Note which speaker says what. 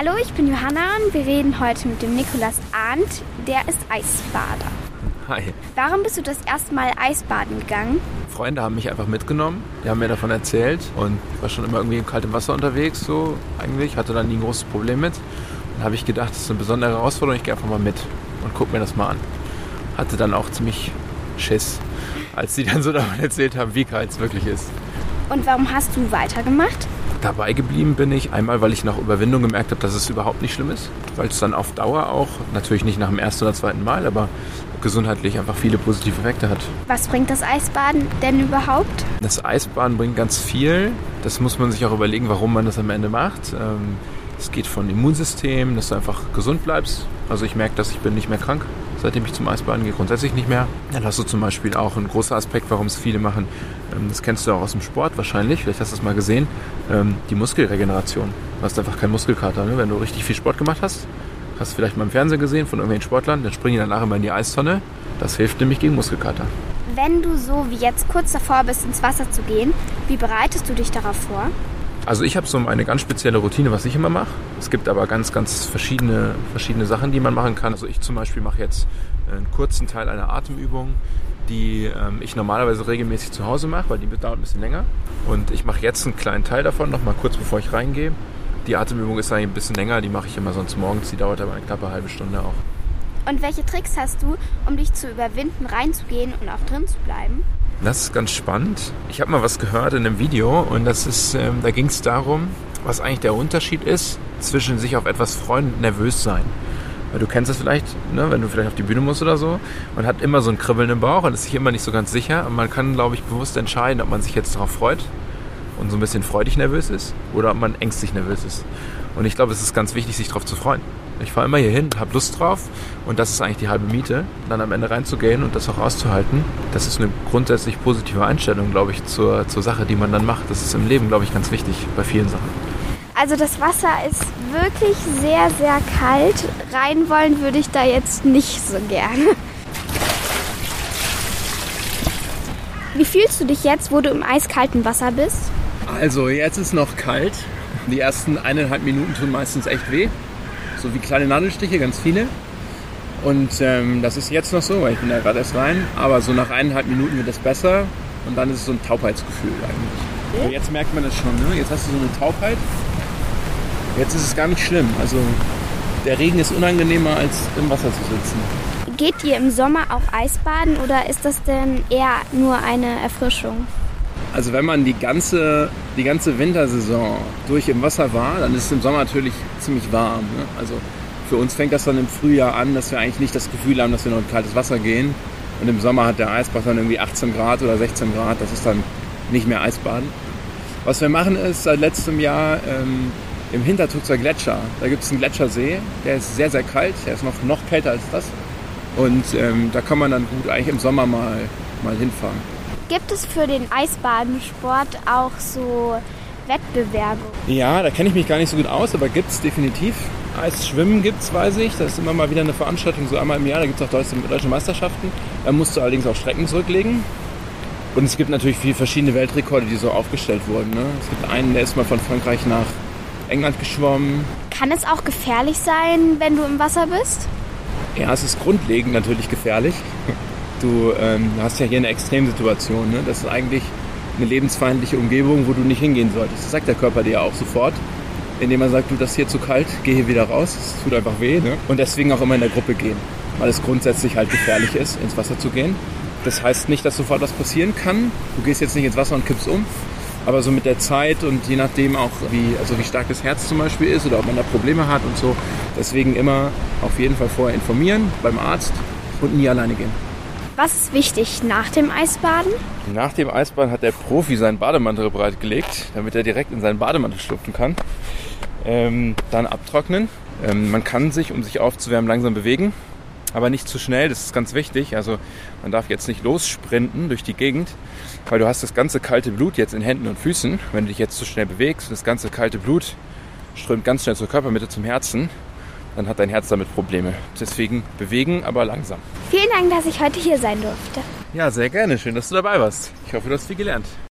Speaker 1: Hallo, ich bin Johanna und wir reden heute mit dem Nikolas Arndt. Der ist Eisbader.
Speaker 2: Hi.
Speaker 1: Warum bist du das erste Mal Eisbaden gegangen?
Speaker 2: Freunde haben mich einfach mitgenommen. Die haben mir davon erzählt und ich war schon immer irgendwie im kalten Wasser unterwegs, so eigentlich. Hatte da nie ein großes Problem mit. Dann habe ich gedacht, das ist eine besondere Herausforderung, ich gehe einfach mal mit und gucke mir das mal an. Hatte dann auch ziemlich Schiss, als sie dann so davon erzählt haben, wie kalt es wirklich ist.
Speaker 1: Und warum hast du weitergemacht?
Speaker 2: Dabei geblieben bin ich einmal, weil ich nach Überwindung gemerkt habe, dass es überhaupt nicht schlimm ist. Weil es dann auf Dauer auch, natürlich nicht nach dem ersten oder zweiten Mal, aber gesundheitlich einfach viele positive Effekte hat.
Speaker 1: Was bringt das Eisbaden denn überhaupt?
Speaker 2: Das Eisbaden bringt ganz viel. Das muss man sich auch überlegen, warum man das am Ende macht. Ähm, es geht von Immunsystem, dass du einfach gesund bleibst. Also ich merke, dass ich bin nicht mehr krank, seitdem ich zum Eisbaden gehe, grundsätzlich nicht mehr. Dann hast du zum Beispiel auch ein großer Aspekt, warum es viele machen. Ähm, das kennst du auch aus dem Sport wahrscheinlich, vielleicht hast du es mal gesehen. Ähm, die Muskelregeneration. Du hast einfach keinen Muskelkater. Ne? Wenn du richtig viel Sport gemacht hast, hast du vielleicht mal im Fernsehen gesehen von irgendwelchen Sportlern, dann springen die danach immer in die Eistonne. Das hilft nämlich gegen Muskelkater.
Speaker 1: Wenn du so wie jetzt kurz davor bist, ins Wasser zu gehen, wie bereitest du dich darauf vor?
Speaker 2: Also ich habe so eine ganz spezielle Routine, was ich immer mache. Es gibt aber ganz, ganz verschiedene, verschiedene Sachen, die man machen kann. Also ich zum Beispiel mache jetzt einen kurzen Teil einer Atemübung, die ähm, ich normalerweise regelmäßig zu Hause mache, weil die dauert ein bisschen länger. Und ich mache jetzt einen kleinen Teil davon, nochmal kurz bevor ich reingehe. Die Atemübung ist eigentlich ein bisschen länger, die mache ich immer sonst morgens, die dauert aber eine knappe halbe Stunde auch.
Speaker 1: Und welche Tricks hast du, um dich zu überwinden, reinzugehen und auch drin zu bleiben?
Speaker 2: Das ist ganz spannend. Ich habe mal was gehört in einem Video und das ist, ähm, da ging es darum, was eigentlich der Unterschied ist zwischen sich auf etwas freuen und nervös sein. Weil du kennst das vielleicht, ne, wenn du vielleicht auf die Bühne musst oder so. Man hat immer so ein Kribbeln im Bauch und ist sich immer nicht so ganz sicher. Und man kann, glaube ich, bewusst entscheiden, ob man sich jetzt darauf freut und so ein bisschen freudig nervös ist oder ob man ängstlich nervös ist. Und ich glaube, es ist ganz wichtig, sich darauf zu freuen. Ich fahre immer hier hin, habe Lust drauf und das ist eigentlich die halbe Miete. Dann am Ende reinzugehen und das auch auszuhalten, das ist eine grundsätzlich positive Einstellung, glaube ich, zur, zur Sache, die man dann macht. Das ist im Leben, glaube ich, ganz wichtig bei vielen Sachen.
Speaker 1: Also das Wasser ist wirklich sehr, sehr kalt. Rein wollen würde ich da jetzt nicht so gerne. Wie fühlst du dich jetzt, wo du im eiskalten Wasser bist?
Speaker 2: Also jetzt ist noch kalt. Die ersten eineinhalb Minuten tun meistens echt weh so wie kleine Nadelstiche, ganz viele. Und ähm, das ist jetzt noch so, weil ich bin da gerade erst rein. Aber so nach eineinhalb Minuten wird es besser und dann ist es so ein Taubheitsgefühl eigentlich. Und jetzt merkt man das schon, ne? Jetzt hast du so eine Taubheit. Jetzt ist es gar nicht schlimm. Also der Regen ist unangenehmer als im Wasser zu sitzen.
Speaker 1: Geht ihr im Sommer auch Eisbaden oder ist das denn eher nur eine Erfrischung?
Speaker 2: Also wenn man die ganze, die ganze Wintersaison durch im Wasser war, dann ist es im Sommer natürlich ziemlich warm. Ne? Also für uns fängt das dann im Frühjahr an, dass wir eigentlich nicht das Gefühl haben, dass wir noch in kaltes Wasser gehen. Und im Sommer hat der Eisbach dann irgendwie 18 Grad oder 16 Grad. Das ist dann nicht mehr Eisbaden. Was wir machen ist seit letztem Jahr ähm, im Hintertutzer Gletscher. Da gibt es einen Gletschersee, der ist sehr, sehr kalt. Der ist noch, noch kälter als das. Und ähm, da kann man dann gut eigentlich im Sommer mal, mal hinfahren.
Speaker 1: Gibt es für den Eisbadensport auch so Wettbewerbe?
Speaker 2: Ja, da kenne ich mich gar nicht so gut aus, aber gibt es definitiv. Eisschwimmen gibt es, weiß ich. Das ist immer mal wieder eine Veranstaltung, so einmal im Jahr. Da gibt es auch deutsche, deutsche Meisterschaften. Da musst du allerdings auch Strecken zurücklegen. Und es gibt natürlich viele verschiedene Weltrekorde, die so aufgestellt wurden. Ne? Es gibt einen, der ist mal von Frankreich nach England geschwommen.
Speaker 1: Kann es auch gefährlich sein, wenn du im Wasser bist?
Speaker 2: Ja, es ist grundlegend natürlich gefährlich. Du ähm, hast ja hier eine Extremsituation. Ne? Das ist eigentlich eine lebensfeindliche Umgebung, wo du nicht hingehen solltest. Das sagt der Körper dir ja auch sofort, indem er sagt, du, das ist hier zu kalt, geh hier wieder raus. Es tut einfach weh. Ne? Und deswegen auch immer in der Gruppe gehen, weil es grundsätzlich halt gefährlich ist, ins Wasser zu gehen. Das heißt nicht, dass sofort was passieren kann. Du gehst jetzt nicht ins Wasser und kippst um. Aber so mit der Zeit und je nachdem auch, wie, also wie stark das Herz zum Beispiel ist oder ob man da Probleme hat und so. Deswegen immer auf jeden Fall vorher informieren beim Arzt und nie alleine gehen.
Speaker 1: Was ist wichtig nach dem Eisbaden?
Speaker 2: Nach dem Eisbaden hat der Profi seinen Bademantel bereitgelegt, damit er direkt in seinen Bademantel schlüpfen kann. Ähm, dann abtrocknen. Ähm, man kann sich, um sich aufzuwärmen, langsam bewegen, aber nicht zu schnell. Das ist ganz wichtig. Also man darf jetzt nicht lossprinten durch die Gegend, weil du hast das ganze kalte Blut jetzt in Händen und Füßen. Wenn du dich jetzt zu schnell bewegst, das ganze kalte Blut strömt ganz schnell zur Körpermitte zum Herzen dann hat dein Herz damit Probleme. Deswegen bewegen, aber langsam.
Speaker 1: Vielen Dank, dass ich heute hier sein durfte.
Speaker 2: Ja, sehr gerne. Schön, dass du dabei warst. Ich hoffe, du hast viel gelernt.